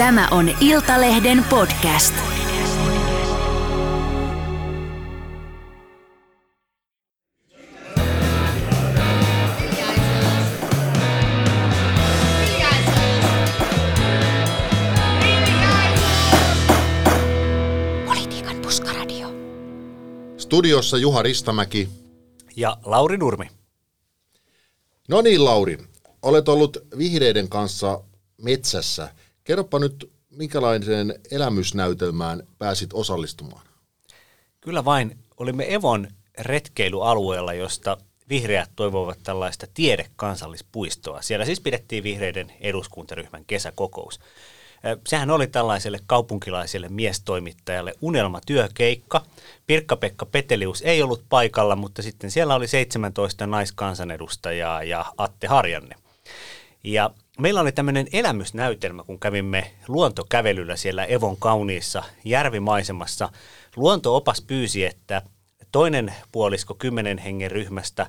Tämä on Iltalehden podcast. Politiikan puskaradio. Studiossa Juha Ristamäki. Ja Lauri Nurmi. No niin, Lauri. Olet ollut vihreiden kanssa metsässä. Kerropa nyt, minkälaiseen elämysnäytelmään pääsit osallistumaan? Kyllä vain olimme Evon retkeilyalueella, josta vihreät toivovat tällaista tiedekansallispuistoa. Siellä siis pidettiin vihreiden eduskuntaryhmän kesäkokous. Sehän oli tällaiselle kaupunkilaiselle miestoimittajalle unelmatyökeikka. Pirkka-Pekka Petelius ei ollut paikalla, mutta sitten siellä oli 17 naiskansanedustajaa ja Atte Harjanne. Ja meillä oli tämmöinen elämysnäytelmä, kun kävimme luontokävelyllä siellä Evon kauniissa järvimaisemassa. Luontoopas pyysi, että toinen puolisko kymmenen hengen ryhmästä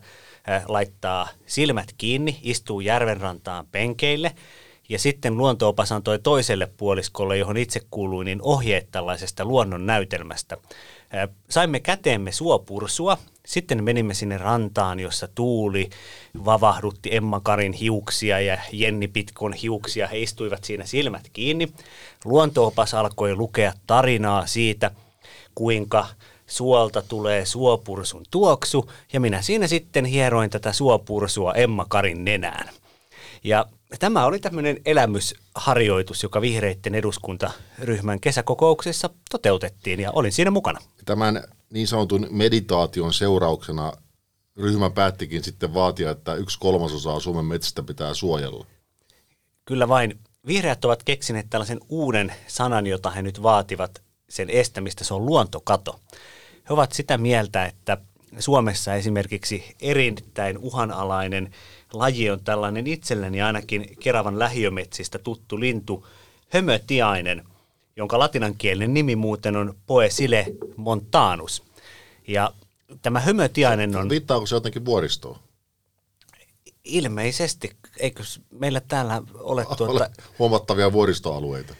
laittaa silmät kiinni, istuu järvenrantaan penkeille – ja sitten luontoopas antoi toiselle puoliskolle, johon itse kuului, niin ohjeet tällaisesta luonnon näytelmästä. Saimme käteemme suopursua, sitten menimme sinne rantaan, jossa tuuli vavahdutti Emma Karin hiuksia ja Jenni Pitkon hiuksia. He istuivat siinä silmät kiinni. Luontoopas alkoi lukea tarinaa siitä, kuinka suolta tulee suopursun tuoksu, ja minä siinä sitten hieroin tätä suopursua Emma Karin nenään. Ja Tämä oli tämmöinen elämysharjoitus, joka vihreiden eduskuntaryhmän kesäkokouksessa toteutettiin ja olin siinä mukana. Tämän niin sanotun meditaation seurauksena ryhmä päättikin sitten vaatia, että yksi kolmasosaa Suomen metsistä pitää suojella. Kyllä vain. Vihreät ovat keksineet tällaisen uuden sanan, jota he nyt vaativat sen estämistä. Se on luontokato. He ovat sitä mieltä, että Suomessa esimerkiksi erittäin uhanalainen laji on tällainen itselleni ainakin Keravan lähiömetsistä tuttu lintu, hömötiainen, jonka latinankielinen nimi muuten on Poesile montanus. Ja tämä hömötiainen on... Viittaako se jotenkin vuoristoon? Ilmeisesti. Eikö meillä täällä ole tuota... Ole huomattavia vuoristoalueita?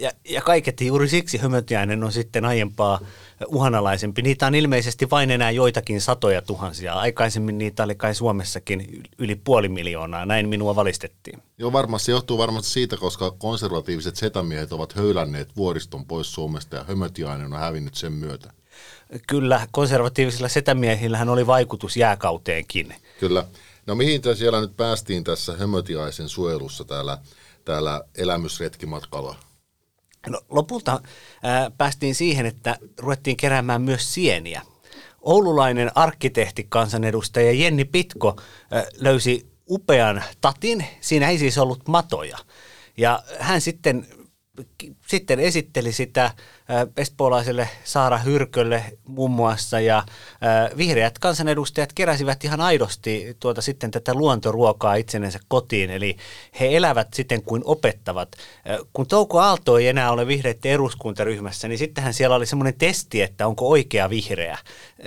Ja, ja kaiketi juuri siksi hömötiainen on sitten aiempaa uhanalaisempi. Niitä on ilmeisesti vain enää joitakin satoja tuhansia. Aikaisemmin niitä oli kai Suomessakin yli puoli miljoonaa, näin minua valistettiin. Joo, varmasti se johtuu varmasti siitä, koska konservatiiviset setämiehet ovat höylänneet vuoriston pois Suomesta ja hömötiainen on hävinnyt sen myötä. Kyllä, konservatiivisilla setämiehillähän oli vaikutus jääkauteenkin. Kyllä. No mihin te siellä nyt päästiin tässä hömötiaisen suojelussa täällä, täällä elämysretkimatkalla? No, lopulta ää, päästiin siihen, että ruvettiin keräämään myös sieniä. Oululainen arkkitehtikansanedustaja Jenni Pitko ää, löysi upean tatin. Siinä ei siis ollut matoja. Ja hän sitten, sitten esitteli sitä espoolaiselle Saara Hyrkölle muun muassa ja vihreät kansanedustajat keräsivät ihan aidosti tuota sitten tätä luontoruokaa itsenensä kotiin, eli he elävät sitten kuin opettavat. Kun Touko Aalto ei enää ole vihreiden eduskuntaryhmässä, niin sittenhän siellä oli semmoinen testi, että onko oikea vihreä.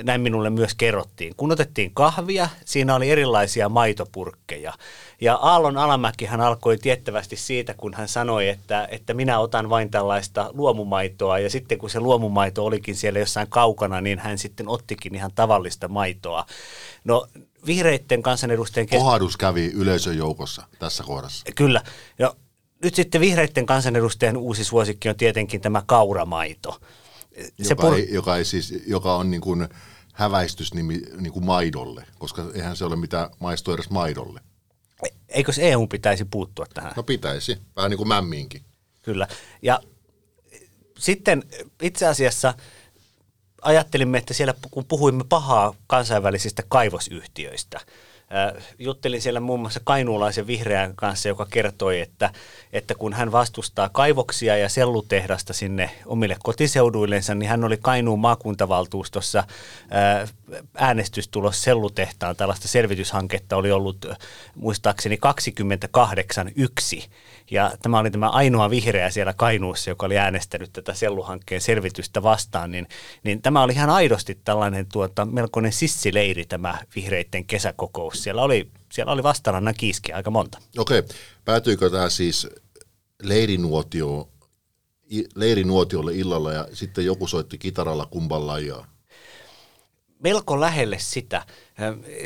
Näin minulle myös kerrottiin. Kun otettiin kahvia, siinä oli erilaisia maitopurkkeja. Ja Aallon Alamäkihän alkoi tiettävästi siitä, kun hän sanoi, että, että minä otan vain tällaista luomumaitoa ja sitten kun se luomumaito olikin siellä jossain kaukana, niin hän sitten ottikin ihan tavallista maitoa. No vihreitten kansanedustajien... Kes... Kohdus kävi yleisön joukossa tässä kohdassa. Kyllä. Ja nyt sitten vihreitten kansanedustajan uusi suosikki on tietenkin tämä kauramaito. Se joka, pur... ei, joka, ei siis, joka on niin kuin häväistysnimi niin kuin maidolle, koska eihän se ole mitään maistoa edes maidolle. Eikö EU pitäisi puuttua tähän? No pitäisi, vähän niin kuin mämmiinkin. Kyllä. Ja sitten itse asiassa ajattelimme, että siellä kun puhuimme pahaa kansainvälisistä kaivosyhtiöistä, juttelin siellä muun muassa kainuulaisen vihreän kanssa, joka kertoi, että, että kun hän vastustaa kaivoksia ja sellutehdasta sinne omille kotiseuduillensa, niin hän oli Kainuun maakuntavaltuustossa äänestystulos sellutehtaan. Tällaista selvityshanketta oli ollut muistaakseni 28.1. Ja tämä oli tämä ainoa vihreä siellä Kainuussa, joka oli äänestänyt tätä selluhankkeen selvitystä vastaan, niin, niin tämä oli ihan aidosti tällainen tuota, melkoinen sissileiri tämä vihreiden kesäkokous. Siellä oli, siellä oli vastarannan kiiskiä aika monta. Okei, päätyykö tämä siis leirinuotio leirinuotiolle illalla ja sitten joku soitti kitaralla kumpan lajaa. Melko lähelle sitä.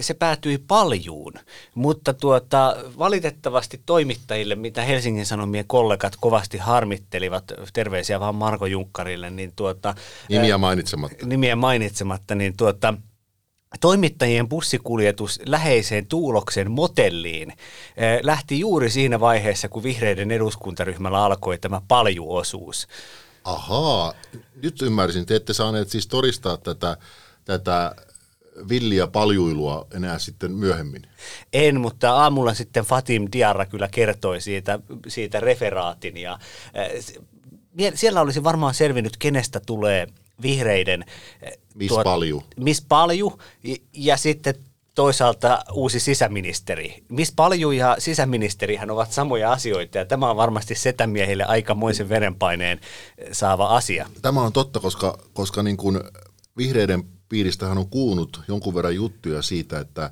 Se päätyi paljuun, mutta tuota, valitettavasti toimittajille, mitä Helsingin Sanomien kollegat kovasti harmittelivat, terveisiä vaan Marko Junkkarille, niin tuota, Nimiä mainitsematta. Nimiä mainitsematta, niin tuota, toimittajien bussikuljetus läheiseen Tuuloksen motelliin eh, lähti juuri siinä vaiheessa, kun vihreiden eduskuntaryhmällä alkoi tämä paljuosuus. Ahaa, nyt ymmärsin. Te ette saaneet siis todistaa tätä, tätä villiä paljuilua enää sitten myöhemmin. En, mutta aamulla sitten Fatim Diarra kyllä kertoi siitä, siitä referaatin ja äh, siellä olisi varmaan selvinnyt, kenestä tulee – vihreiden... Eh, Miss tuot, Palju. Miss Palju ja, ja sitten toisaalta uusi sisäministeri. Miss Palju ja sisäministerihän ovat samoja asioita ja tämä on varmasti setämiehille aikamoisen verenpaineen saava asia. Tämä on totta, koska, koska niin kuin vihreiden piiristähän on kuulunut jonkun verran juttuja siitä, että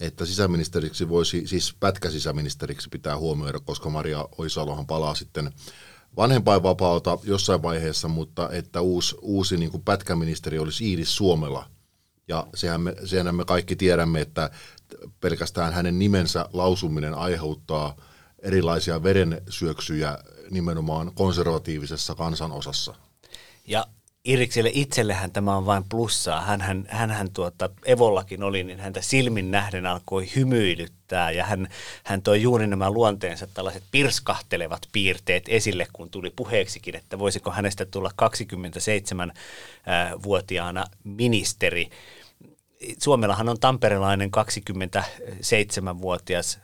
että sisäministeriksi voisi, siis pätkäsisäministeriksi pitää huomioida, koska Maria Oisalohan palaa sitten vanhempainvapaalta jossain vaiheessa, mutta että uusi, uusi niin kuin pätkäministeri olisi Iiris Suomela. Ja sehän me, sehän me kaikki tiedämme, että pelkästään hänen nimensä lausuminen aiheuttaa erilaisia verensyöksyjä nimenomaan konservatiivisessa kansanosassa. Ja Irikselle itsellehän tämä on vain plussaa. Hänhän, hänhän tuota, Evollakin oli, niin häntä silmin nähden alkoi hymyilyttää ja hän, hän toi juuri nämä luonteensa tällaiset pirskahtelevat piirteet esille, kun tuli puheeksikin, että voisiko hänestä tulla 27-vuotiaana ministeri. Suomellahan on tamperelainen 27-vuotias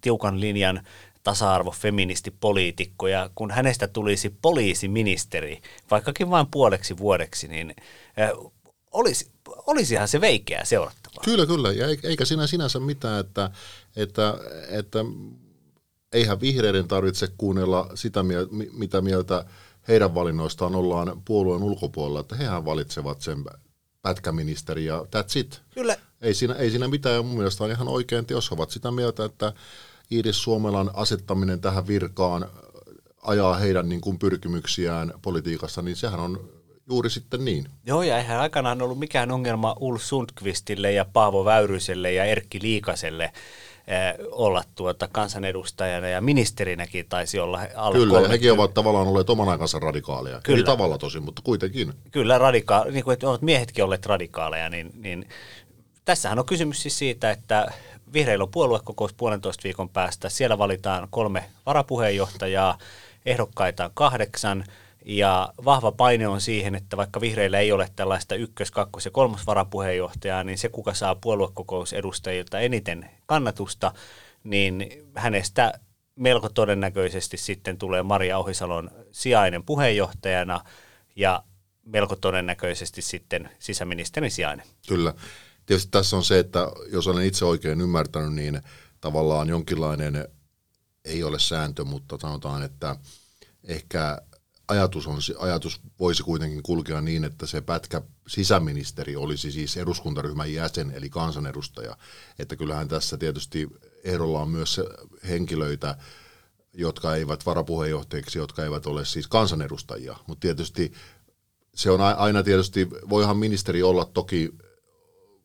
tiukan linjan tasa-arvo, feministi, poliitikko ja kun hänestä tulisi poliisiministeri, vaikkakin vain puoleksi vuodeksi, niin äh, olisi, olisihan se veikeä seurattavaa. Kyllä, kyllä. Ja eikä siinä sinänsä mitään, että, että, että eihän vihreiden tarvitse kuunnella sitä, mitä mieltä heidän valinnoistaan ollaan puolueen ulkopuolella, että hehän valitsevat sen pätkäministeri ja that's it. Kyllä. Ei siinä, ei siinä mitään, ja mun mielestä on ihan oikein, jos ovat sitä mieltä, että Iiris Suomelan asettaminen tähän virkaan ajaa heidän niin kuin pyrkimyksiään politiikassa, niin sehän on juuri sitten niin. Joo, ja eihän aikanaan ollut mikään ongelma Ulf Sundqvistille ja Paavo Väyryselle ja Erkki Liikaselle eh, olla tuota kansanedustajana ja ministerinäkin taisi olla alle Kyllä, ja hekin ovat tavallaan olleet oman aikansa radikaaleja. Kyllä. Eri tavalla tosin, mutta kuitenkin. Kyllä, radika- niin kuin ovat miehetkin olleet radikaaleja, niin, niin tässähän on kysymys siis siitä, että vihreillä on puoluekokous puolentoista viikon päästä. Siellä valitaan kolme varapuheenjohtajaa, ehdokkaita on kahdeksan ja vahva paine on siihen, että vaikka vihreillä ei ole tällaista ykkös-, kakkos- ja kolmas varapuheenjohtajaa, niin se, kuka saa puoluekokousedustajilta eniten kannatusta, niin hänestä melko todennäköisesti sitten tulee Maria Ohisalon sijainen puheenjohtajana ja melko todennäköisesti sitten sisäministerin sijainen. Kyllä. Tietysti tässä on se, että jos olen itse oikein ymmärtänyt, niin tavallaan jonkinlainen, ei ole sääntö, mutta sanotaan, että ehkä ajatus, on, ajatus voisi kuitenkin kulkea niin, että se pätkä sisäministeri olisi siis eduskuntaryhmän jäsen, eli kansanedustaja. Että kyllähän tässä tietysti ehdolla on myös henkilöitä, jotka eivät varapuheenjohtajiksi, jotka eivät ole siis kansanedustajia. Mutta tietysti se on aina tietysti, voihan ministeri olla toki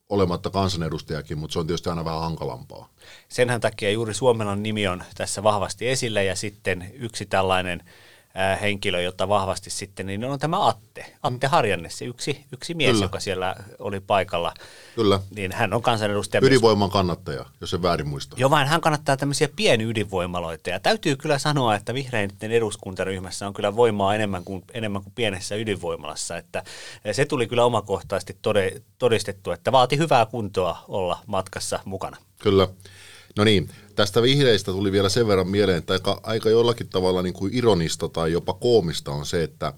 olematta kansanedustajakin, mutta se on tietysti aina vähän hankalampaa. Senhän takia juuri Suomelan nimi on tässä vahvasti esillä ja sitten yksi tällainen henkilö, jota vahvasti sitten, niin on tämä Atte. Atte Harjanne, se yksi, yksi mies, Kyllä. joka siellä oli paikalla. Kyllä. Niin hän on kansanedustaja. Ydinvoiman kannattaja, jos se väärin muistaa. Joo, vain hän kannattaa tämmöisiä pienydinvoimaloita. Ja täytyy kyllä sanoa, että vihreiden eduskuntaryhmässä on kyllä voimaa enemmän kuin, enemmän kuin pienessä ydinvoimalassa. Että se tuli kyllä omakohtaisesti todistettu, että vaati hyvää kuntoa olla matkassa mukana. Kyllä. No niin, tästä vihreistä tuli vielä sen verran mieleen, että aika, aika jollakin tavalla niin kuin ironista tai jopa koomista on se, että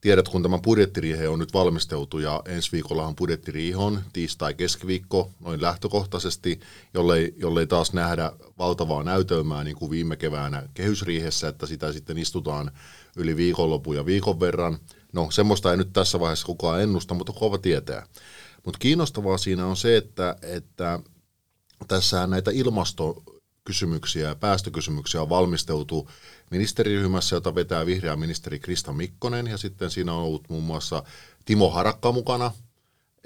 tiedät, kun tämä budjettiriihe on nyt valmisteltu ja ensi viikolla on budjettiriihon, tiistai keskiviikko noin lähtökohtaisesti, jollei, jollei taas nähdä valtavaa näytelmää niin kuin viime keväänä kehysriihessä, että sitä sitten istutaan yli viikonlopun ja viikon verran. No semmoista ei nyt tässä vaiheessa kukaan ennusta, mutta kova tietää. Mutta kiinnostavaa siinä on se, että, että tässä näitä ilmasto kysymyksiä ja päästökysymyksiä on valmisteltu ministeriryhmässä, jota vetää vihreä ministeri Krista Mikkonen, ja sitten siinä on ollut muun muassa Timo Harakka mukana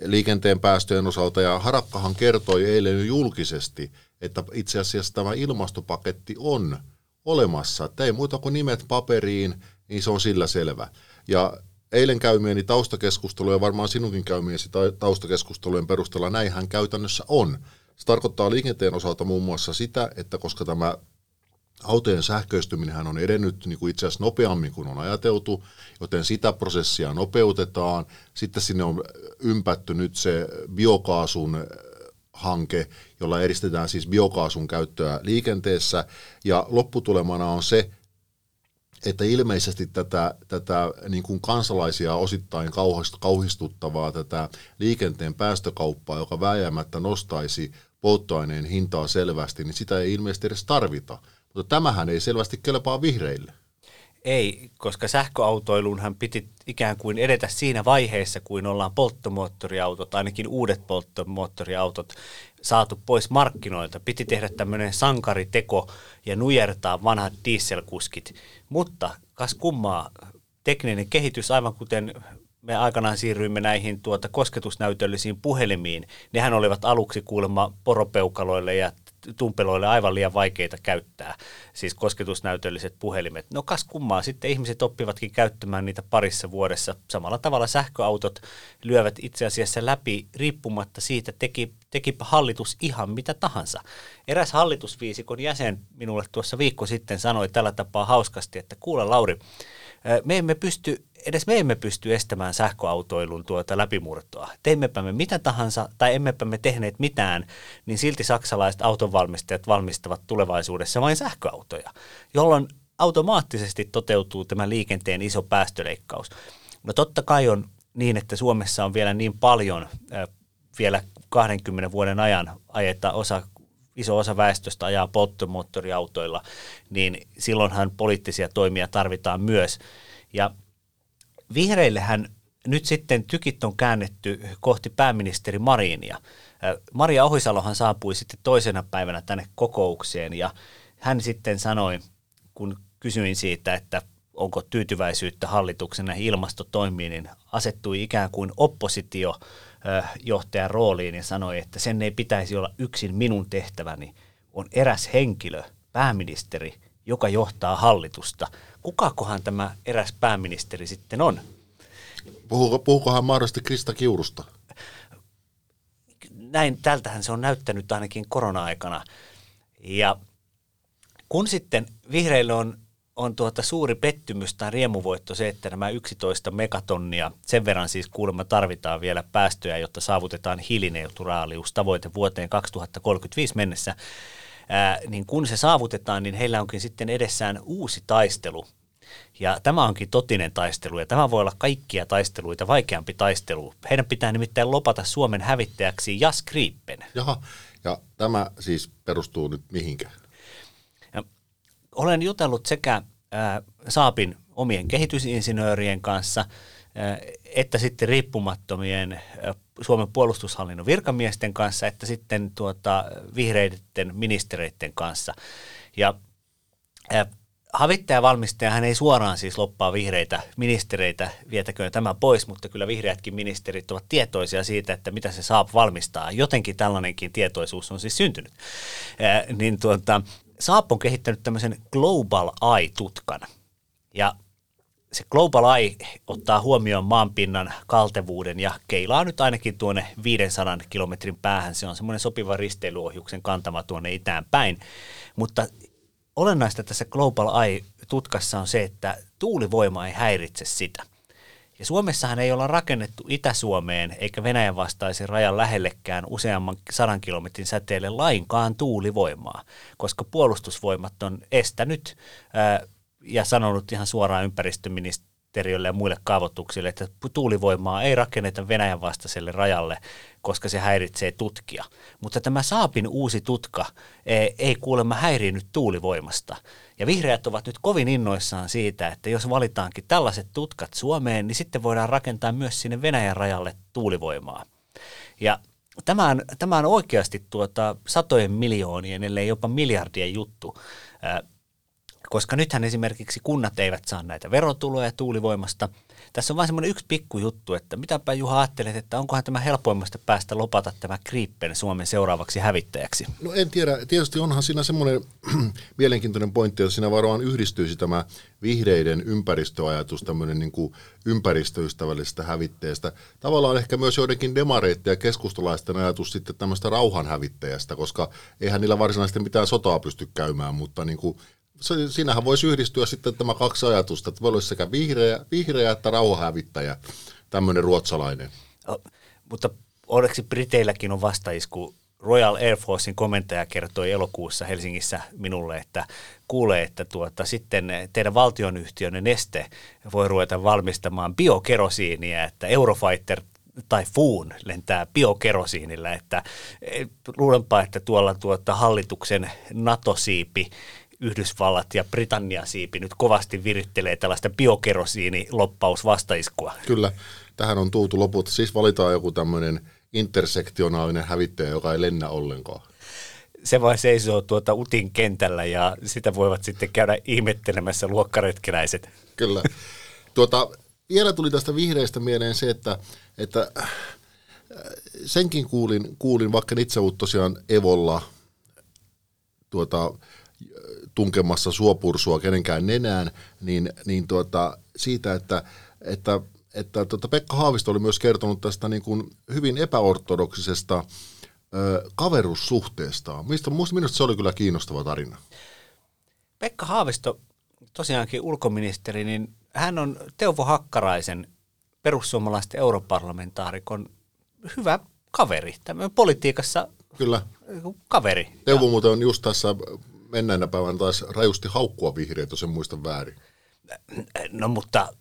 liikenteen päästöjen osalta, ja Harakkahan kertoi eilen julkisesti, että itse asiassa tämä ilmastopaketti on olemassa, että ei muuta kuin nimet paperiin, niin se on sillä selvä. Ja eilen käymieni taustakeskusteluja, varmaan sinunkin käymiesi taustakeskustelujen perusteella näinhän käytännössä on. Se tarkoittaa liikenteen osalta muun muassa sitä, että koska tämä autojen sähköistyminen on edennyt niin kuin itse asiassa nopeammin kuin on ajateltu, joten sitä prosessia nopeutetaan. Sitten sinne on ympätty nyt se biokaasun hanke, jolla edistetään siis biokaasun käyttöä liikenteessä, ja lopputulemana on se, että ilmeisesti tätä, tätä niin kuin kansalaisia osittain kauhistuttavaa tätä liikenteen päästökauppaa, joka vääjäämättä nostaisi polttoaineen hintaa selvästi, niin sitä ei ilmeisesti edes tarvita. Mutta tämähän ei selvästi kelpaa vihreille. Ei, koska sähköautoilunhan piti ikään kuin edetä siinä vaiheessa, kuin ollaan polttomoottoriautot, ainakin uudet polttomoottoriautot, saatu pois markkinoilta. Piti tehdä tämmöinen sankariteko ja nujertaa vanhat dieselkuskit. Mutta kas kummaa, tekninen kehitys, aivan kuten me aikanaan siirryimme näihin tuota kosketusnäytöllisiin puhelimiin. Nehän olivat aluksi kuulemma poropeukaloille ja tumpeloille aivan liian vaikeita käyttää, siis kosketusnäytölliset puhelimet. No kas kummaa, sitten ihmiset oppivatkin käyttämään niitä parissa vuodessa. Samalla tavalla sähköautot lyövät itse asiassa läpi riippumatta siitä, teki, tekipä hallitus ihan mitä tahansa. Eräs hallitusviisikon jäsen minulle tuossa viikko sitten sanoi tällä tapaa hauskasti, että kuule Lauri, me emme pysty edes me emme pysty estämään sähköautoilun tuota läpimurtoa. Teimmepä me mitä tahansa tai emmepä me tehneet mitään, niin silti saksalaiset autonvalmistajat valmistavat tulevaisuudessa vain sähköautoja, jolloin automaattisesti toteutuu tämä liikenteen iso päästöleikkaus. No totta kai on niin, että Suomessa on vielä niin paljon vielä 20 vuoden ajan ajeta osa iso osa väestöstä ajaa polttomoottoriautoilla, niin silloinhan poliittisia toimia tarvitaan myös. Ja vihreillehän nyt sitten tykit on käännetty kohti pääministeri Marinia. Maria Ohisalohan saapui sitten toisena päivänä tänne kokoukseen ja hän sitten sanoi, kun kysyin siitä, että onko tyytyväisyyttä hallituksen näihin ilmastotoimiin, niin asettui ikään kuin oppositiojohtajan rooliin ja sanoi, että sen ei pitäisi olla yksin minun tehtäväni. On eräs henkilö, pääministeri, joka johtaa hallitusta. Kukakohan tämä eräs pääministeri sitten on? Puhuko, puhukohan mahdollisesti Krista Kiurusta? Näin, tältähän se on näyttänyt ainakin korona-aikana. Ja kun sitten vihreille on, on tuota suuri pettymys tai riemuvoitto se, että nämä 11 megatonnia, sen verran siis kuulemma tarvitaan vielä päästöjä, jotta saavutetaan hiilineutraalius tavoite vuoteen 2035 mennessä, ää, niin kun se saavutetaan, niin heillä onkin sitten edessään uusi taistelu. Ja tämä onkin totinen taistelu, ja tämä voi olla kaikkia taisteluita vaikeampi taistelu. Heidän pitää nimittäin lopata Suomen hävittäjäksi Jas Gripen. Jaha, ja tämä siis perustuu nyt mihinkä? Ja olen jutellut sekä Saapin omien kehitysinsinöörien kanssa – että sitten riippumattomien Suomen puolustushallinnon virkamiesten kanssa, että sitten tuota, vihreiden ministereiden kanssa. Ja Havittajavalmistaja hän ei suoraan siis loppaa vihreitä ministereitä, vietäköön tämä pois, mutta kyllä vihreätkin ministerit ovat tietoisia siitä, että mitä se saa valmistaa. Jotenkin tällainenkin tietoisuus on siis syntynyt. Ää, niin tuota, Saap on kehittänyt tämmöisen Global Eye-tutkan. Ja se Global Eye ottaa huomioon maanpinnan kaltevuuden ja keilaa nyt ainakin tuonne 500 kilometrin päähän. Se on semmoinen sopiva risteilyohjuksen kantama tuonne itään päin. Mutta olennaista tässä Global Eye-tutkassa on se, että tuulivoima ei häiritse sitä. Ja Suomessahan ei olla rakennettu Itä-Suomeen eikä Venäjän vastaisen rajan lähellekään useamman sadan kilometrin säteelle lainkaan tuulivoimaa, koska puolustusvoimat on estänyt ää, ja sanonut ihan suoraan ympäristöministeriölle ja muille kaavoituksille, että tuulivoimaa ei rakenneta Venäjän vastaiselle rajalle, koska se häiritsee tutkia. Mutta tämä Saapin uusi tutka e, ei kuulemma häirinyt tuulivoimasta. Ja vihreät ovat nyt kovin innoissaan siitä, että jos valitaankin tällaiset tutkat Suomeen, niin sitten voidaan rakentaa myös sinne Venäjän rajalle tuulivoimaa. Ja tämä on, tämä on oikeasti tuota satojen miljoonien, ellei jopa miljardien juttu, koska nythän esimerkiksi kunnat eivät saa näitä verotuloja tuulivoimasta – tässä on vain semmoinen yksi pikkujuttu, että mitäpä Juha ajattelet, että onkohan tämä helpoimmasta päästä lopata tämä Gripen Suomen seuraavaksi hävittäjäksi? No en tiedä. Tietysti onhan siinä semmoinen mielenkiintoinen pointti, että siinä varmaan yhdistyisi tämä vihreiden ympäristöajatus tämmöinen niin kuin ympäristöystävällisestä hävitteestä. Tavallaan ehkä myös joidenkin demareiden ja keskustalaisten ajatus sitten tämmöistä rauhanhävittäjästä, koska eihän niillä varsinaisesti mitään sotaa pysty käymään, mutta niin kuin siinähän voisi yhdistyä sitten tämä kaksi ajatusta, että voi olla sekä vihreä, vihreä että rauhahävittäjä, tämmöinen ruotsalainen. No, mutta onneksi Briteilläkin on vastaisku. Royal Air Forcein komentaja kertoi elokuussa Helsingissä minulle, että kuulee, että tuota, sitten teidän valtionyhtiönne Neste voi ruveta valmistamaan biokerosiinia, että Eurofighter tai Fuun lentää biokerosiinilla, että luulenpa, että tuolla tuota hallituksen NATO-siipi Yhdysvallat ja Britannia siipi nyt kovasti virittelee tällaista biokerosiiniloppausvastaiskua. Kyllä, tähän on tuutu loput. Siis valitaan joku tämmöinen intersektionaalinen hävittäjä, joka ei lennä ollenkaan. Se vai seisoo tuota Utin kentällä ja sitä voivat sitten käydä ihmettelemässä luokkaretkeläiset. Kyllä. Tuota, vielä tuli tästä vihreistä mieleen se, että, että äh, senkin kuulin, kuulin vaikka itse tosiaan Evolla tuota, tunkemassa suopursua kenenkään nenään, niin, niin tuota, siitä, että, että, että tuota Pekka Haavisto oli myös kertonut tästä niin kuin hyvin epäortodoksisesta ö, kaverussuhteesta. Mistä, minusta se oli kyllä kiinnostava tarina. Pekka Haavisto, tosiaankin ulkoministeri, niin hän on Teuvo Hakkaraisen perussuomalaisten europarlamentaarikon hyvä kaveri. Tämmöinen politiikassa Kyllä. kaveri. Teuvo muuten on just tässä mennäänä päivänä taas rajusti haukkua vihreitä, jos en muista väärin. No mutta...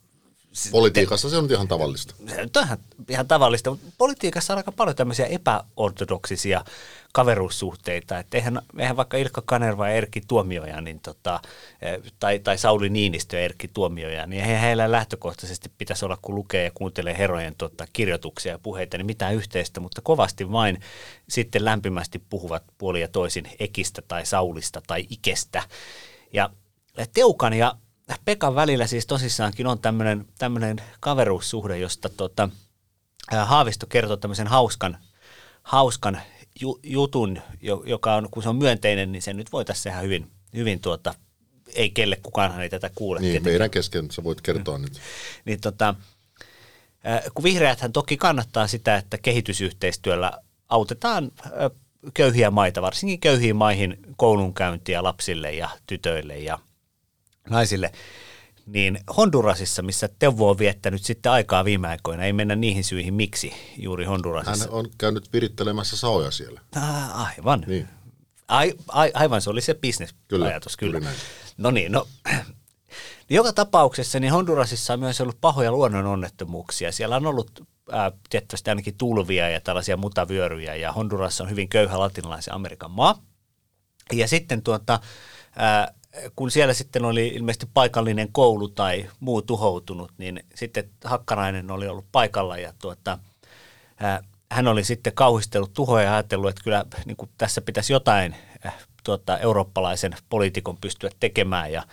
Politiikassa se on ihan tavallista. Se on ihan, ihan tavallista, mutta politiikassa on aika paljon tämmöisiä epäortodoksisia kaveruussuhteita. Että eihän, eihän vaikka Ilkka Kanerva ja Erkki Tuomioja, niin tota, eh, tai, tai Sauli Niinistö ja Erkki Tuomioja, niin eihän heillä lähtökohtaisesti pitäisi olla, kun lukee ja kuuntelee herojen tota, kirjoituksia ja puheita, niin mitään yhteistä, mutta kovasti vain sitten lämpimästi puhuvat puoli ja toisin Ekistä tai Saulista tai Ikestä. Ja Teukan ja Pekan välillä siis tosissaankin on tämmöinen, kaveruussuhde, josta tota, Haavisto kertoo tämmöisen hauskan, hauskan ju, jutun, joka on, kun se on myönteinen, niin sen nyt voitaisiin tehdä hyvin, hyvin tuota, ei kelle kukaan ei tätä kuule. Niin, tietenkin. meidän kesken sä voit kertoa mm. nyt. Niin tota, kun vihreäthän toki kannattaa sitä, että kehitysyhteistyöllä autetaan köyhiä maita, varsinkin köyhiin maihin koulunkäyntiä lapsille ja tytöille ja naisille, niin Hondurasissa, missä Teuvo on viettänyt sitten aikaa viime aikoina, ei mennä niihin syihin, miksi juuri Hondurasissa. Hän on käynyt virittelemässä saoja siellä. Ah, aivan. Niin. Ai, ai, aivan, se oli se bisnesajatus, kyllä. kyllä. No niin, no joka tapauksessa niin Hondurasissa on myös ollut pahoja luonnononnettomuuksia. Siellä on ollut ää, tietysti ainakin tulvia ja tällaisia mutavyöryjä, ja Honduras on hyvin köyhä latinalaisen Amerikan maa. Ja sitten tuota, ää, kun siellä sitten oli ilmeisesti paikallinen koulu tai muu tuhoutunut, niin sitten Hakkarainen oli ollut paikalla ja tuota, hän oli sitten kauhistellut tuhoja ja ajatellut, että kyllä niin kuin tässä pitäisi jotain tuota, eurooppalaisen poliitikon pystyä tekemään. Ja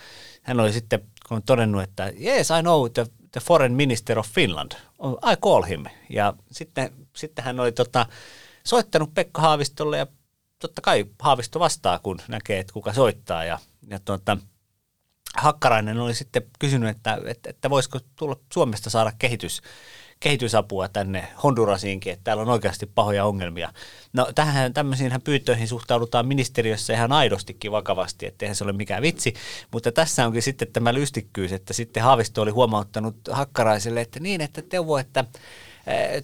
hän oli sitten todennut, että yes, I know the, the foreign minister of Finland. I call him. Ja sitten, sitten hän oli tota, soittanut Pekka Haavistolle ja totta kai Haavisto vastaa, kun näkee, että kuka soittaa. Ja, ja tuota, Hakkarainen oli sitten kysynyt, että, että, että voisiko tulla Suomesta saada kehitys, kehitysapua tänne Hondurasiinkin, että täällä on oikeasti pahoja ongelmia. No tähän tämmöisiin pyyntöihin suhtaudutaan ministeriössä ihan aidostikin vakavasti, että eihän se ole mikään vitsi, mutta tässä onkin sitten tämä lystikkyys, että sitten Haavisto oli huomauttanut Hakkaraiselle, että niin, että Teuvo, että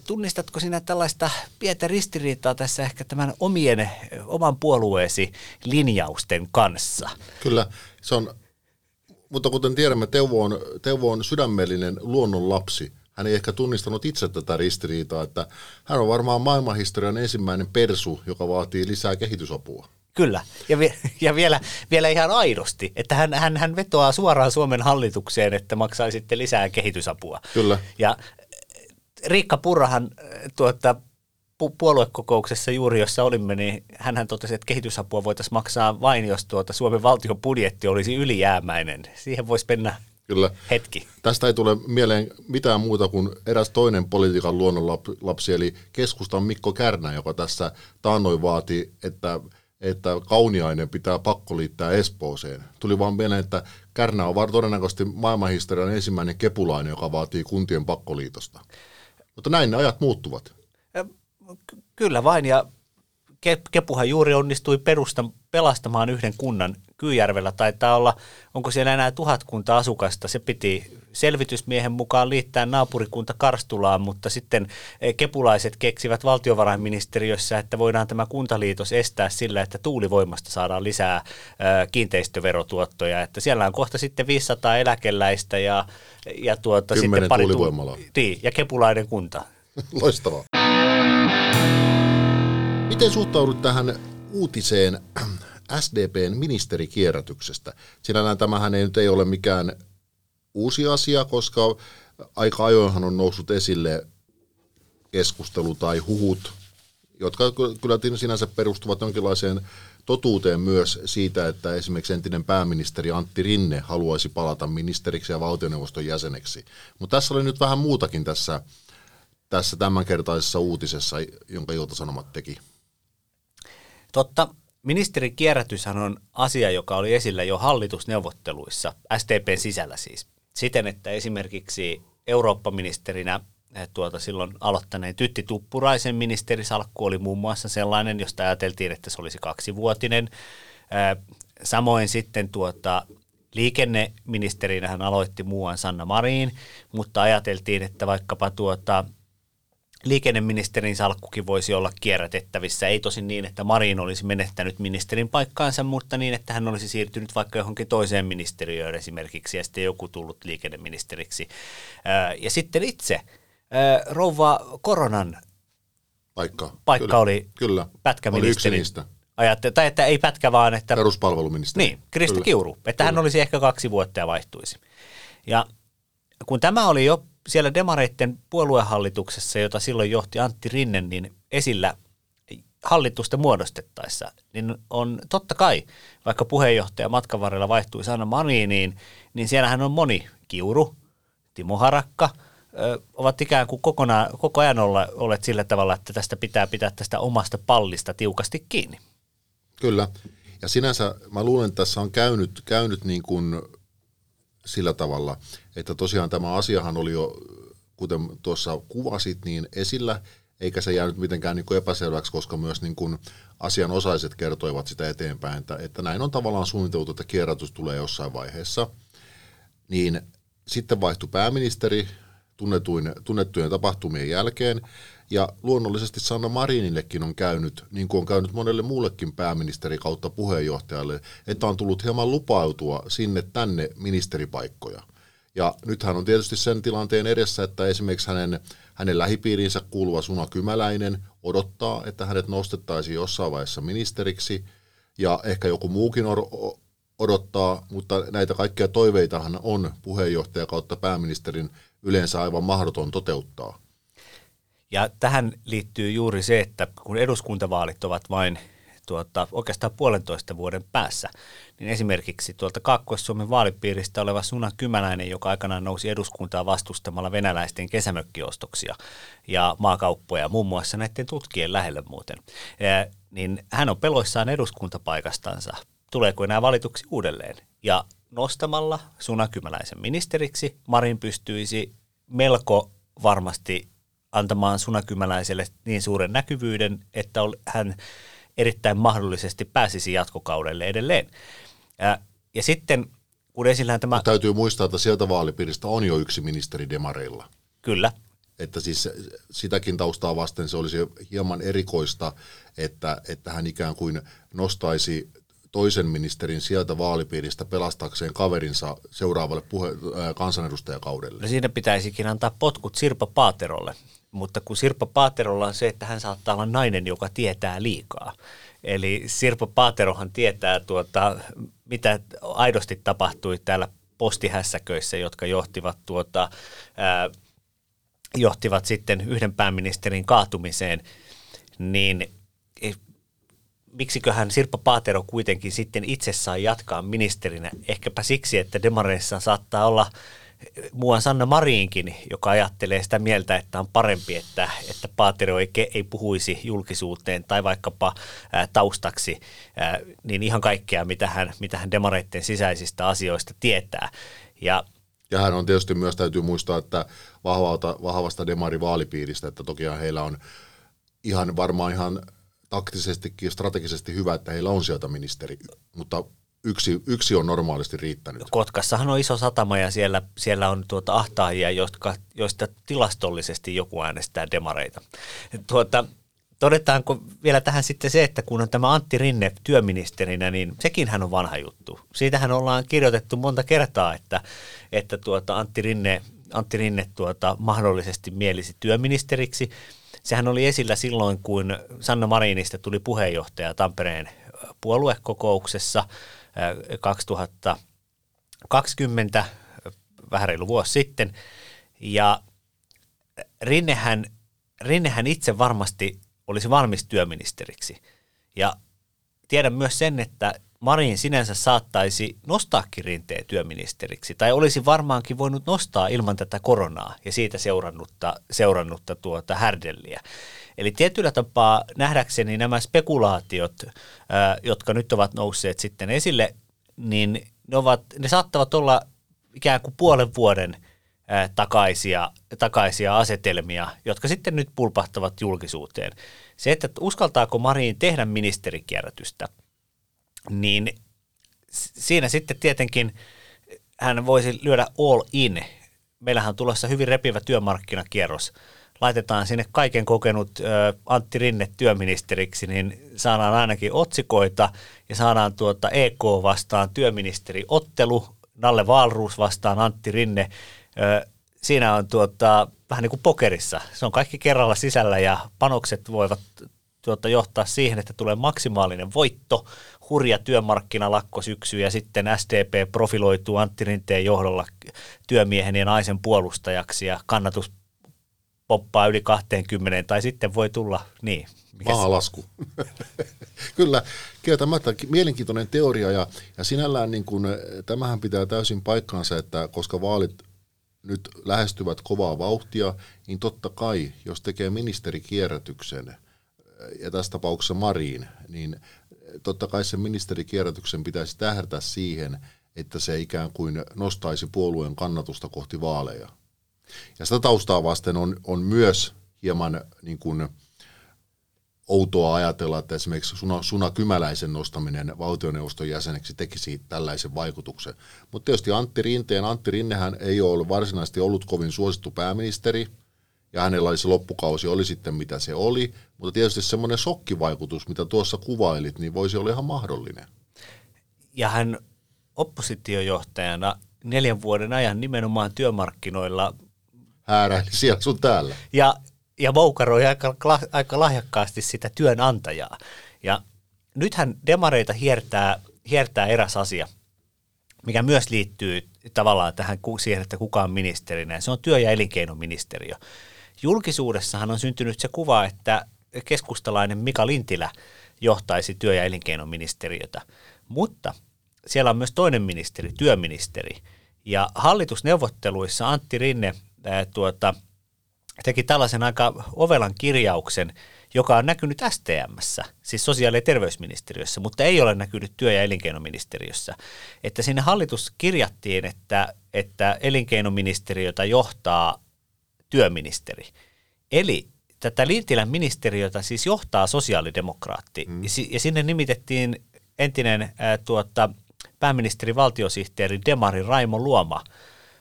Tunnistatko sinä tällaista pientä ristiriitaa tässä ehkä tämän omien, oman puolueesi linjausten kanssa? Kyllä, se on, mutta kuten tiedämme, Teuvo on, Teuvo on sydämellinen luonnon lapsi. Hän ei ehkä tunnistanut itse tätä ristiriitaa, että hän on varmaan maailmanhistorian ensimmäinen persu, joka vaatii lisää kehitysapua. Kyllä, ja, vi- ja vielä, vielä ihan aidosti, että hän, hän, hän vetoaa suoraan Suomen hallitukseen, että maksaa sitten lisää kehitysapua. Kyllä. Ja Riikka Purrahan äh, tuota, pu- puoluekokouksessa juuri, jossa olimme, niin hän totesi, että kehitysapua voitaisiin maksaa vain, jos tuota Suomen valtion budjetti olisi ylijäämäinen. Siihen voisi mennä Kyllä. hetki. Tästä ei tule mieleen mitään muuta kuin eräs toinen politiikan luonnonlapsi, eli keskustan Mikko Kärnä, joka tässä taannoin vaati, että että Kauniainen pitää pakko liittää Espooseen. Tuli vaan mieleen, että Kärnä on todennäköisesti maailmanhistorian ensimmäinen kepulainen, joka vaatii kuntien pakkoliitosta. Mutta näin ne ajat muuttuvat. Kyllä vain, ja Kepuhan juuri onnistui perusta, pelastamaan yhden kunnan Kyyjärvellä. Taitaa olla, onko siellä enää tuhatkunta asukasta. Se piti selvitysmiehen mukaan liittää naapurikunta Karstulaan, mutta sitten eh, kepulaiset keksivät valtiovarainministeriössä, että voidaan tämä kuntaliitos estää sillä, että tuulivoimasta saadaan lisää eh, kiinteistöverotuottoja. Että siellä on kohta sitten 500 eläkeläistä ja, ja tuota, sitten pari tu- niin, ja kepulainen kunta. Loistavaa. Miten suhtaudut tähän uutiseen SDPn ministerikierrätyksestä? Sinällään tämähän ei nyt ei ole mikään uusi asia, koska aika ajoinhan on noussut esille keskustelu tai huhut, jotka kyllä sinänsä perustuvat jonkinlaiseen totuuteen myös siitä, että esimerkiksi entinen pääministeri Antti Rinne haluaisi palata ministeriksi ja valtioneuvoston jäseneksi. Mutta tässä oli nyt vähän muutakin tässä, tässä tämänkertaisessa uutisessa, jonka Ilta-Sanomat teki. Totta. Ministerin kierrätyshän on asia, joka oli esillä jo hallitusneuvotteluissa, STPn sisällä siis. Siten, että esimerkiksi Eurooppa-ministerinä tuota silloin aloittaneen Tytti Tuppuraisen ministerisalkku oli muun muassa sellainen, josta ajateltiin, että se olisi kaksivuotinen. Eh, samoin sitten tuota, liikenneministerinä hän aloitti muuan Sanna Marin, mutta ajateltiin, että vaikkapa tuota, liikenneministerin salkkukin voisi olla kierrätettävissä. Ei tosin niin, että Marin olisi menettänyt ministerin paikkaansa, mutta niin, että hän olisi siirtynyt vaikka johonkin toiseen ministeriöön esimerkiksi ja sitten joku tullut liikenneministeriksi. Ja sitten itse rouva Koronan paikka, paikka kyllä, oli kyllä. pätkäministeri. Ajatte, tai että ei pätkä vaan, että... Peruspalveluministeri. Niin, Krista kyllä. Kiuru. Että kyllä. hän olisi ehkä kaksi vuotta ja vaihtuisi. Ja kun tämä oli jo siellä demareitten puoluehallituksessa, jota silloin johti Antti Rinne, niin esillä hallitusta muodostettaessa, niin on totta kai, vaikka puheenjohtaja matkan varrella vaihtui Sanna Mariniin, niin siellähän on moni Kiuru, Timo Harakka, ö, ovat ikään kuin kokonaan, koko ajan olla, olleet sillä tavalla, että tästä pitää pitää tästä omasta pallista tiukasti kiinni. Kyllä. Ja sinänsä mä luulen, että tässä on käynyt, käynyt niin kuin sillä tavalla, että tosiaan tämä asiahan oli jo, kuten tuossa kuvasit, niin esillä, eikä se jäänyt mitenkään niin kuin epäselväksi, koska myös niin kuin asianosaiset kertoivat sitä eteenpäin, että, että näin on tavallaan suunniteltu, että kierrätys tulee jossain vaiheessa. Niin sitten vaihtui pääministeri tunnetuin, tunnettujen tapahtumien jälkeen, ja luonnollisesti Sanna Marinillekin on käynyt, niin kuin on käynyt monelle muullekin pääministeri kautta puheenjohtajalle, että on tullut hieman lupautua sinne tänne ministeripaikkoja. Ja nythän on tietysti sen tilanteen edessä, että esimerkiksi hänen, hänen lähipiiriinsä kuuluva Suna Kymäläinen odottaa, että hänet nostettaisiin jossain vaiheessa ministeriksi, ja ehkä joku muukin odottaa, mutta näitä kaikkia toiveitahan on puheenjohtaja kautta pääministerin yleensä aivan mahdoton toteuttaa. Ja tähän liittyy juuri se, että kun eduskuntavaalit ovat vain tuota, oikeastaan puolentoista vuoden päässä, niin esimerkiksi tuolta Kaakkois-Suomen vaalipiiristä oleva Suna Kymäläinen, joka aikanaan nousi eduskuntaa vastustamalla venäläisten kesämökkiostoksia ja maakauppoja, muun muassa näiden tutkien lähelle muuten, niin hän on peloissaan eduskuntapaikastansa. Tuleeko enää valituksi uudelleen? Ja nostamalla Suna Kymäläisen ministeriksi Marin pystyisi melko varmasti antamaan sunakymäläiselle niin suuren näkyvyyden, että hän erittäin mahdollisesti pääsisi jatkokaudelle edelleen. Ja, ja sitten kun esillä tämä... Mutta täytyy muistaa, että sieltä vaalipiiristä on jo yksi ministeri Demareilla. Kyllä. Että siis sitäkin taustaa vasten se olisi hieman erikoista, että, että hän ikään kuin nostaisi toisen ministerin sieltä vaalipiiristä pelastakseen kaverinsa seuraavalle puhe, äh, kansanedustajakaudelle. No siinä pitäisikin antaa potkut Sirpa Paaterolle, mutta kun Sirpa Paaterolla on se, että hän saattaa olla nainen, joka tietää liikaa. Eli Sirpa Paaterohan tietää, tuota, mitä aidosti tapahtui täällä postihässäköissä, jotka johtivat, tuota, ää, johtivat sitten yhden pääministerin kaatumiseen. niin eh, miksiköhän Sirpa Paatero kuitenkin sitten itse saa jatkaa ministerinä? Ehkäpä siksi, että demareissa saattaa olla muuan Sanna Mariinkin, joka ajattelee sitä mieltä, että on parempi, että, että Paatero ei, ei puhuisi julkisuuteen tai vaikkapa ää, taustaksi ää, niin ihan kaikkea, mitä hän, mitä hän demareiden sisäisistä asioista tietää. Ja ja hän on tietysti myös, täytyy muistaa, että vahvalta, vahvasta demarivaalipiiristä, että toki heillä on ihan varmaan ihan taktisestikin ja strategisesti hyvä, että heillä on sieltä ministeri, mutta yksi, yksi on normaalisti riittänyt. Kotkassahan on iso satama ja siellä, siellä on tuota ahtaajia, jotka, joista tilastollisesti joku äänestää demareita. Tuota, todetaanko vielä tähän sitten se, että kun on tämä Antti Rinne työministerinä, niin sekin hän on vanha juttu. Siitähän ollaan kirjoitettu monta kertaa, että, että tuota Antti Rinne, Antti Rinne tuota mahdollisesti mielisi työministeriksi. Sehän oli esillä silloin, kun Sanna Marinista tuli puheenjohtaja Tampereen puoluekokouksessa 2020, vähän reilu vuosi sitten. Ja Rinnehän, Rinnehän itse varmasti olisi valmis työministeriksi. Ja tiedän myös sen, että Marin sinänsä saattaisi nostaakin rinteen työministeriksi, tai olisi varmaankin voinut nostaa ilman tätä koronaa ja siitä seurannutta, seurannutta tuota härdelliä. Eli tietyllä tapaa nähdäkseni nämä spekulaatiot, jotka nyt ovat nousseet sitten esille, niin ne, ovat, ne saattavat olla ikään kuin puolen vuoden takaisia, takaisia asetelmia, jotka sitten nyt pulpahtavat julkisuuteen. Se, että uskaltaako Marin tehdä ministerikierrätystä, niin siinä sitten tietenkin hän voisi lyödä all in. Meillähän on tulossa hyvin repivä työmarkkinakierros – laitetaan sinne kaiken kokenut Antti Rinne työministeriksi, niin saadaan ainakin otsikoita ja saadaan tuota EK vastaan työministeriottelu, Nalle Valruus vastaan Antti Rinne. Siinä on tuota, vähän niin kuin pokerissa. Se on kaikki kerralla sisällä ja panokset voivat tuota, johtaa siihen, että tulee maksimaalinen voitto, hurja työmarkkinalakko syksy ja sitten SDP profiloituu Antti Rinteen johdolla työmiehen ja naisen puolustajaksi ja kannatus poppaa yli 20 tai sitten voi tulla niin. Maalasku. Kyllä, kieltämättä mielenkiintoinen teoria ja, ja sinällään niin kun, tämähän pitää täysin paikkaansa, että koska vaalit nyt lähestyvät kovaa vauhtia, niin totta kai, jos tekee ministerikierrätyksen, ja tässä tapauksessa Mariin, niin totta kai sen ministerikierrätyksen pitäisi tähdätä siihen, että se ikään kuin nostaisi puolueen kannatusta kohti vaaleja. Ja sitä taustaa vasten on, on myös hieman niin kuin, outoa ajatella, että esimerkiksi Suna, Suna Kymäläisen nostaminen valtioneuvoston jäseneksi tekisi tällaisen vaikutuksen. Mutta tietysti Antti Rinteen, Antti Rinnehän ei ole varsinaisesti ollut kovin suosittu pääministeri, ja hänellä oli se loppukausi, oli sitten mitä se oli, mutta tietysti semmoinen shokkivaikutus, mitä tuossa kuvailit, niin voisi olla ihan mahdollinen. Ja hän oppositiojohtajana neljän vuoden ajan nimenomaan työmarkkinoilla hääräili siellä sun täällä. Ja, ja voukaroi aika, aika lahjakkaasti sitä työnantajaa. Ja nythän demareita hiertää, hiertää eräs asia, mikä myös liittyy tavallaan tähän siihen, että kuka on ministerinä. Se on työ- ja elinkeinoministeriö. Julkisuudessahan on syntynyt se kuva, että keskustalainen Mika Lintilä johtaisi työ- ja elinkeinoministeriötä. Mutta siellä on myös toinen ministeri, työministeri. Ja hallitusneuvotteluissa Antti Rinne ää, tuota, teki tällaisen aika ovelan kirjauksen, joka on näkynyt STMssä, siis sosiaali- ja terveysministeriössä, mutta ei ole näkynyt työ- ja elinkeinoministeriössä. Että sinne hallitus kirjattiin, että, että elinkeinoministeriötä johtaa työministeri. Eli tätä Lintilän ministeriötä siis johtaa sosiaalidemokraatti. Mm. Ja sinne nimitettiin entinen ää, tuota, pääministeri valtiosihteeri Demari Raimo Luoma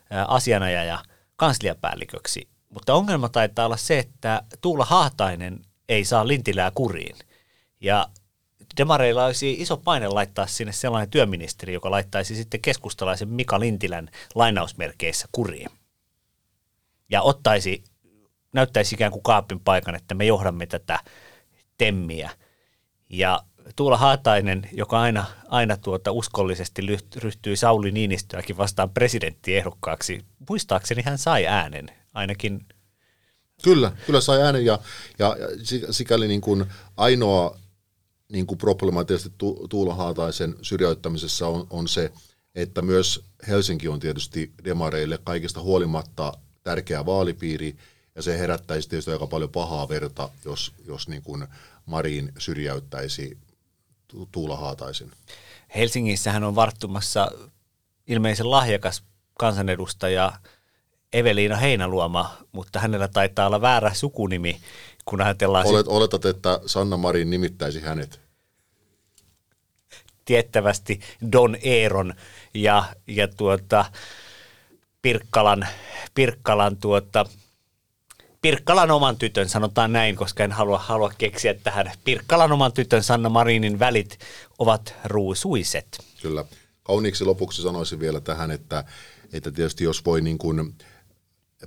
ää, asianajaja – kansliapäälliköksi. Mutta ongelma taitaa olla se, että Tuula Haatainen ei saa Lintilää kuriin. Ja Demareilla olisi iso paine laittaa sinne sellainen työministeri, joka laittaisi sitten keskustalaisen Mika Lintilän lainausmerkeissä kuriin. Ja ottaisi, näyttäisi ikään kuin kaapin paikan, että me johdamme tätä temmiä. Ja Tuula Haatainen, joka aina, aina tuota uskollisesti ryhtyi Sauli Niinistöäkin vastaan presidenttiehdokkaaksi, muistaakseni hän sai äänen, ainakin Kyllä, kyllä sai äänen ja, ja, ja sikäli niin kuin ainoa niin kuin problema tietysti tu, Tuula Haataisen syrjäyttämisessä on, on se, että myös Helsinki on tietysti demareille kaikista huolimatta tärkeä vaalipiiri, ja se herättäisi tietysti aika paljon pahaa verta, jos, jos niin kuin Marin syrjäyttäisi Tuula Haataisen. Helsingissähän on varttumassa ilmeisen lahjakas kansanedustaja Eveliina Heinaluoma, mutta hänellä taitaa olla väärä sukunimi, kun ajatellaan... Olet, oletat, että Sanna Marin nimittäisi hänet? Tiettävästi Don Eeron ja, ja tuota, Pirkkalan, Pirkkalan tuota, Pirkkalan oman tytön, sanotaan näin, koska en halua, halua keksiä tähän. Pirkkalan oman tytön Sanna Marinin välit ovat ruusuiset. Kyllä. Kauniiksi lopuksi sanoisin vielä tähän, että, että tietysti jos voi niin kuin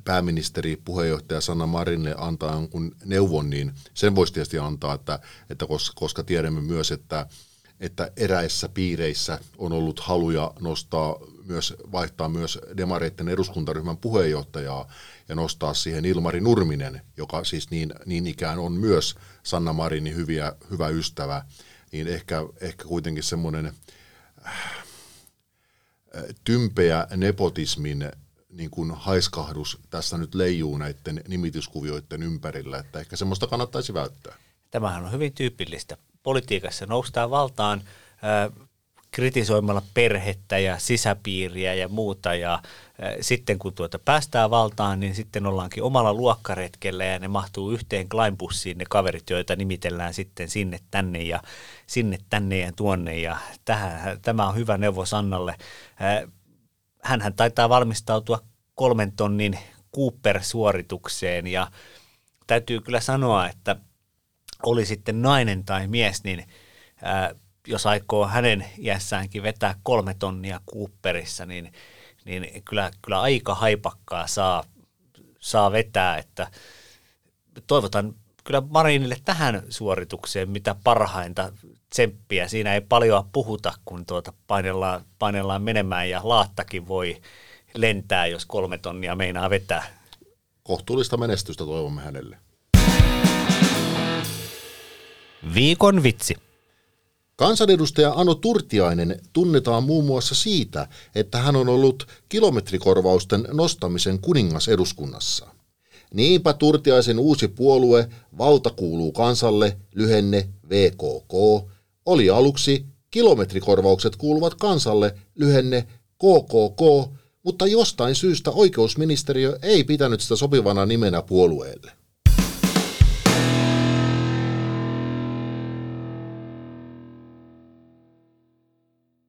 pääministeri, puheenjohtaja Sanna Marinille antaa jonkun neuvon, niin sen voisi tietysti antaa, että, että koska, koska tiedämme myös, että, että eräissä piireissä on ollut haluja nostaa myös, vaihtaa myös demareiden eduskuntaryhmän puheenjohtajaa ja nostaa siihen Ilmari Nurminen, joka siis niin, niin ikään on myös Sanna Marinin hyviä, hyvä ystävä, niin ehkä, ehkä kuitenkin semmoinen äh, tympeä nepotismin niin kuin haiskahdus tässä nyt leijuu näiden nimityskuvioiden ympärillä, että ehkä semmoista kannattaisi välttää. Tämähän on hyvin tyypillistä. Politiikassa noustaan valtaan äh, kritisoimalla perhettä ja sisäpiiriä ja muuta ja äh, sitten kun tuota päästään valtaan, niin sitten ollaankin omalla luokkaretkellä ja ne mahtuu yhteen Kleinbussiin ne kaverit, joita nimitellään sitten sinne tänne ja sinne tänne ja tuonne ja tähän, tämä on hyvä neuvo Sannalle. Äh, hänhän taitaa valmistautua kolmen tonnin Cooper-suoritukseen ja täytyy kyllä sanoa, että oli sitten nainen tai mies, niin ää, jos aikoo hänen iässäänkin vetää kolme tonnia Cooperissa, niin, niin kyllä, kyllä aika haipakkaa saa, saa vetää, että toivotan kyllä Marinille tähän suoritukseen mitä parhainta tsemppiä. Siinä ei paljon puhuta, kun tuota painellaan, painellaan menemään ja laattakin voi lentää, jos kolme tonnia meinaa vetää. Kohtuullista menestystä toivomme hänelle. Viikon vitsi. Kansanedustaja Ano Turtiainen tunnetaan muun muassa siitä, että hän on ollut kilometrikorvausten nostamisen kuningas eduskunnassa. Niinpä Turtiaisen uusi puolue Valta kuuluu kansalle, lyhenne VKK, oli aluksi kilometrikorvaukset kuuluvat kansalle, lyhenne KKK, mutta jostain syystä oikeusministeriö ei pitänyt sitä sopivana nimenä puolueelle.